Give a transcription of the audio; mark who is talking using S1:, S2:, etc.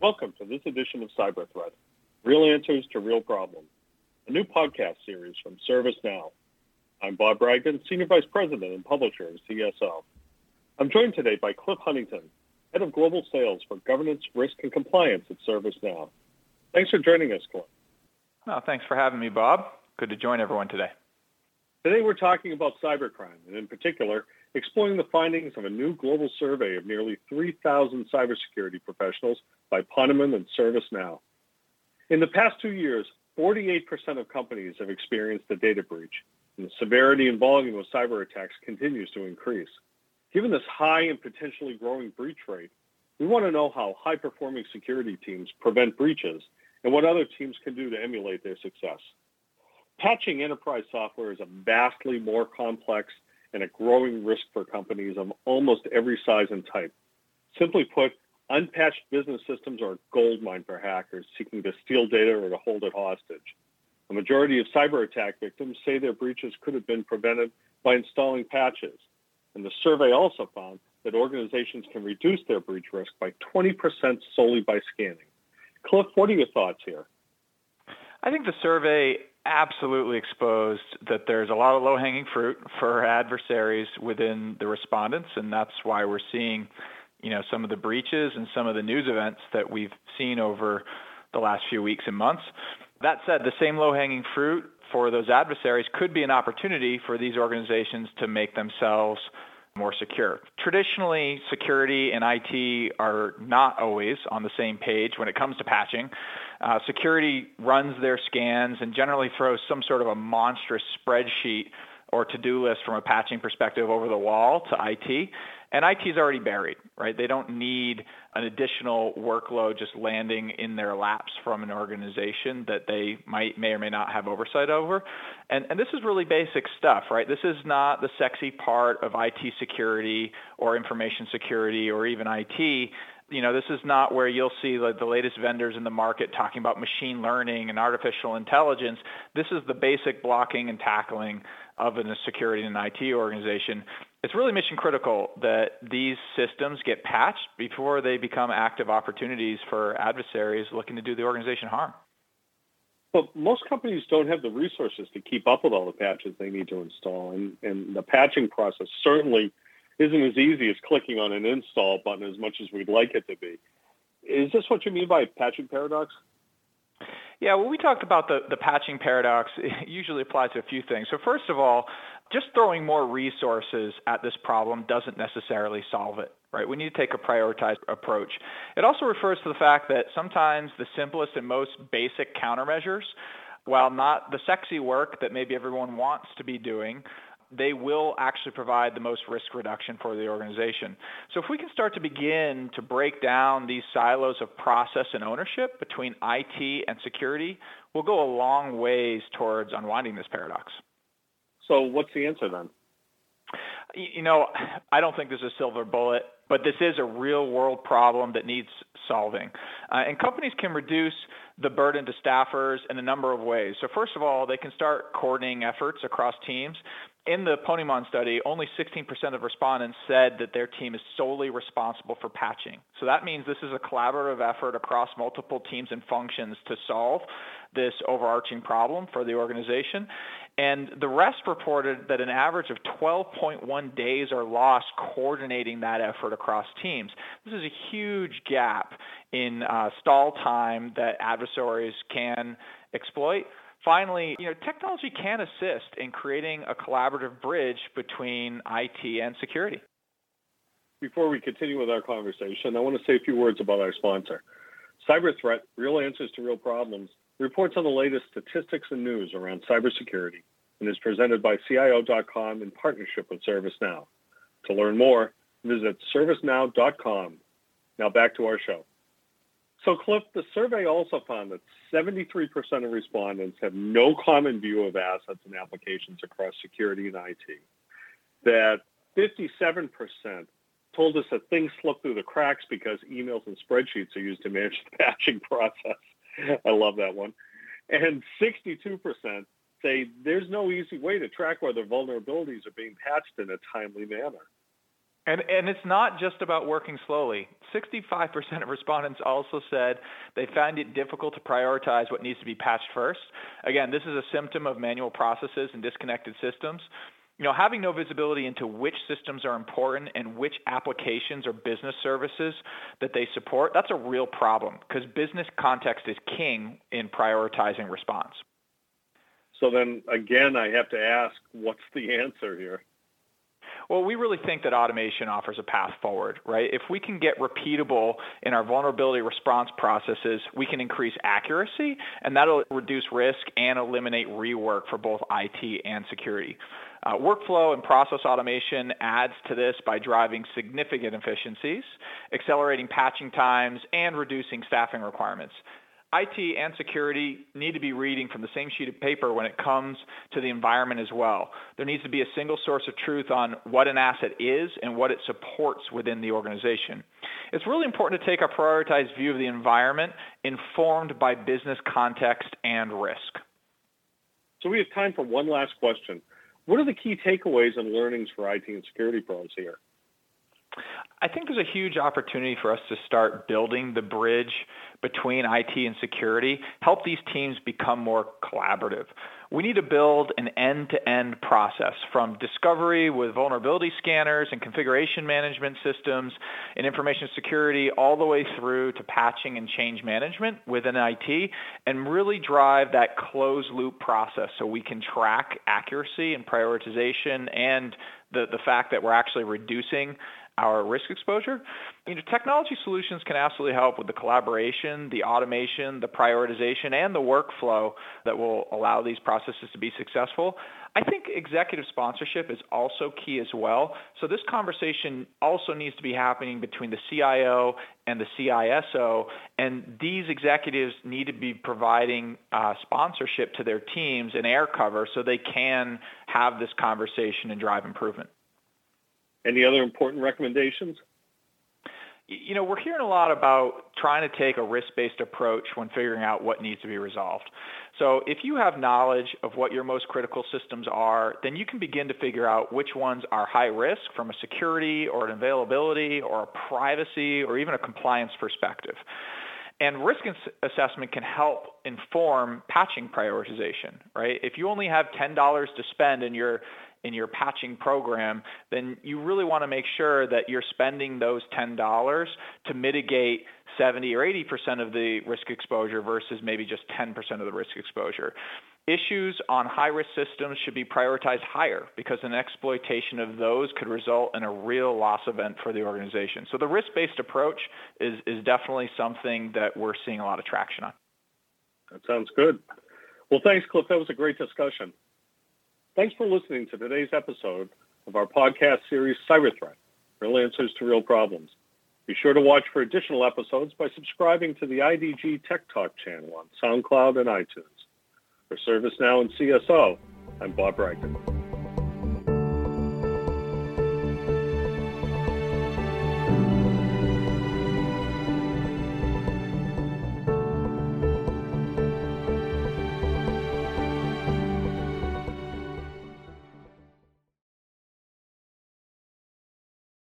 S1: Welcome to this edition of Cyber Threat, Real Answers to Real Problems, a new podcast series from ServiceNow. I'm Bob Bragdon, Senior Vice President and Publisher of CSO. I'm joined today by Cliff Huntington, Head of Global Sales for Governance, Risk, and Compliance at ServiceNow. Thanks for joining us, Cliff.
S2: Oh, thanks for having me, Bob. Good to join everyone today.
S1: Today we're talking about cybercrime, and in particular, exploring the findings of a new global survey of nearly 3,000 cybersecurity professionals by Ponemon and ServiceNow. In the past two years, 48% of companies have experienced a data breach, and the severity and volume of cyber attacks continues to increase. Given this high and potentially growing breach rate, we want to know how high-performing security teams prevent breaches and what other teams can do to emulate their success. Patching enterprise software is a vastly more complex and a growing risk for companies of almost every size and type. Simply put, unpatched business systems are a goldmine for hackers seeking to steal data or to hold it hostage. A majority of cyber attack victims say their breaches could have been prevented by installing patches. And the survey also found that organizations can reduce their breach risk by 20% solely by scanning. Cliff, what are your thoughts here?
S2: I think the survey absolutely exposed that there's a lot of low-hanging fruit for adversaries within the respondents, and that's why we're seeing, you know, some of the breaches and some of the news events that we've seen over the last few weeks and months. That said, the same low-hanging fruit for those adversaries could be an opportunity for these organizations to make themselves more secure. Traditionally, security and IT are not always on the same page when it comes to patching. Uh, security runs their scans and generally throws some sort of a monstrous spreadsheet or to-do list from a patching perspective over the wall to IT. And IT is already buried, right? They don't need an additional workload just landing in their laps from an organization that they might may or may not have oversight over. And, and this is really basic stuff, right? This is not the sexy part of IT security or information security or even IT you know, this is not where you'll see like the latest vendors in the market talking about machine learning and artificial intelligence. This is the basic blocking and tackling of a security and IT organization. It's really mission critical that these systems get patched before they become active opportunities for adversaries looking to do the organization harm.
S1: But most companies don't have the resources to keep up with all the patches they need to install, and, and the patching process certainly isn't as easy as clicking on an install button as much as we'd like it to be. Is this what you mean by patching paradox?
S2: Yeah, when we talked about the, the patching paradox, it usually applies to a few things. So first of all, just throwing more resources at this problem doesn't necessarily solve it, right? We need to take a prioritized approach. It also refers to the fact that sometimes the simplest and most basic countermeasures, while not the sexy work that maybe everyone wants to be doing, they will actually provide the most risk reduction for the organization. So if we can start to begin to break down these silos of process and ownership between IT and security, we'll go a long ways towards unwinding this paradox.
S1: So what's the answer then?
S2: You know, I don't think there's a silver bullet, but this is a real world problem that needs solving. Uh, and companies can reduce the burden to staffers in a number of ways. So first of all, they can start coordinating efforts across teams in the Ponemon study, only 16% of respondents said that their team is solely responsible for patching. So that means this is a collaborative effort across multiple teams and functions to solve this overarching problem for the organization. And the rest reported that an average of 12.1 days are lost coordinating that effort across teams. This is a huge gap in uh, stall time that adversaries can exploit. Finally, you know, technology can assist in creating a collaborative bridge between IT and security.
S1: Before we continue with our conversation, I want to say a few words about our sponsor. Cyber Threat, Real Answers to Real Problems, reports on the latest statistics and news around cybersecurity and is presented by CIO.com in partnership with ServiceNow. To learn more, visit ServiceNow.com. Now back to our show. So, Cliff, the survey also found that 73% of respondents have no common view of assets and applications across security and IT. That 57% told us that things slip through the cracks because emails and spreadsheets are used to manage the patching process. I love that one. And 62% say there's no easy way to track whether vulnerabilities are being patched in a timely manner.
S2: And, and it's not just about working slowly. 65% of respondents also said they find it difficult to prioritize what needs to be patched first. Again, this is a symptom of manual processes and disconnected systems. You know, having no visibility into which systems are important and which applications or business services that they support, that's a real problem because business context is king in prioritizing response.
S1: So then again, I have to ask, what's the answer here?
S2: Well, we really think that automation offers a path forward, right? If we can get repeatable in our vulnerability response processes, we can increase accuracy, and that'll reduce risk and eliminate rework for both IT and security. Uh, workflow and process automation adds to this by driving significant efficiencies, accelerating patching times, and reducing staffing requirements. IT and security need to be reading from the same sheet of paper when it comes to the environment as well. There needs to be a single source of truth on what an asset is and what it supports within the organization. It's really important to take a prioritized view of the environment informed by business context and risk.
S1: So we have time for one last question. What are the key takeaways and learnings for IT and security pros here?
S2: I think there's a huge opportunity for us to start building the bridge between IT and security, help these teams become more collaborative. We need to build an end to end process from discovery with vulnerability scanners and configuration management systems and information security all the way through to patching and change management within IT and really drive that closed loop process so we can track accuracy and prioritization and the, the fact that we're actually reducing our risk exposure. You know, technology solutions can absolutely help with the collaboration, the automation, the prioritization, and the workflow that will allow these processes to be successful. I think executive sponsorship is also key as well. So this conversation also needs to be happening between the CIO and the CISO, and these executives need to be providing uh, sponsorship to their teams and air cover so they can have this conversation and drive improvement.
S1: Any other important recommendations?
S2: You know, we're hearing a lot about trying to take a risk-based approach when figuring out what needs to be resolved. So if you have knowledge of what your most critical systems are, then you can begin to figure out which ones are high risk from a security or an availability or a privacy or even a compliance perspective. And risk assessment can help inform patching prioritization, right? If you only have $10 to spend and you're in your patching program, then you really want to make sure that you're spending those $10 to mitigate 70 or 80% of the risk exposure versus maybe just 10% of the risk exposure. Issues on high risk systems should be prioritized higher because an exploitation of those could result in a real loss event for the organization. So the risk based approach is, is definitely something that we're seeing a lot of traction on.
S1: That sounds good. Well, thanks, Cliff. That was a great discussion. Thanks for listening to today's episode of our podcast series, Cyber Threat, Real Answers to Real Problems. Be sure to watch for additional episodes by subscribing to the IDG Tech Talk channel on SoundCloud and iTunes. For ServiceNow and CSO, I'm Bob Bragdon.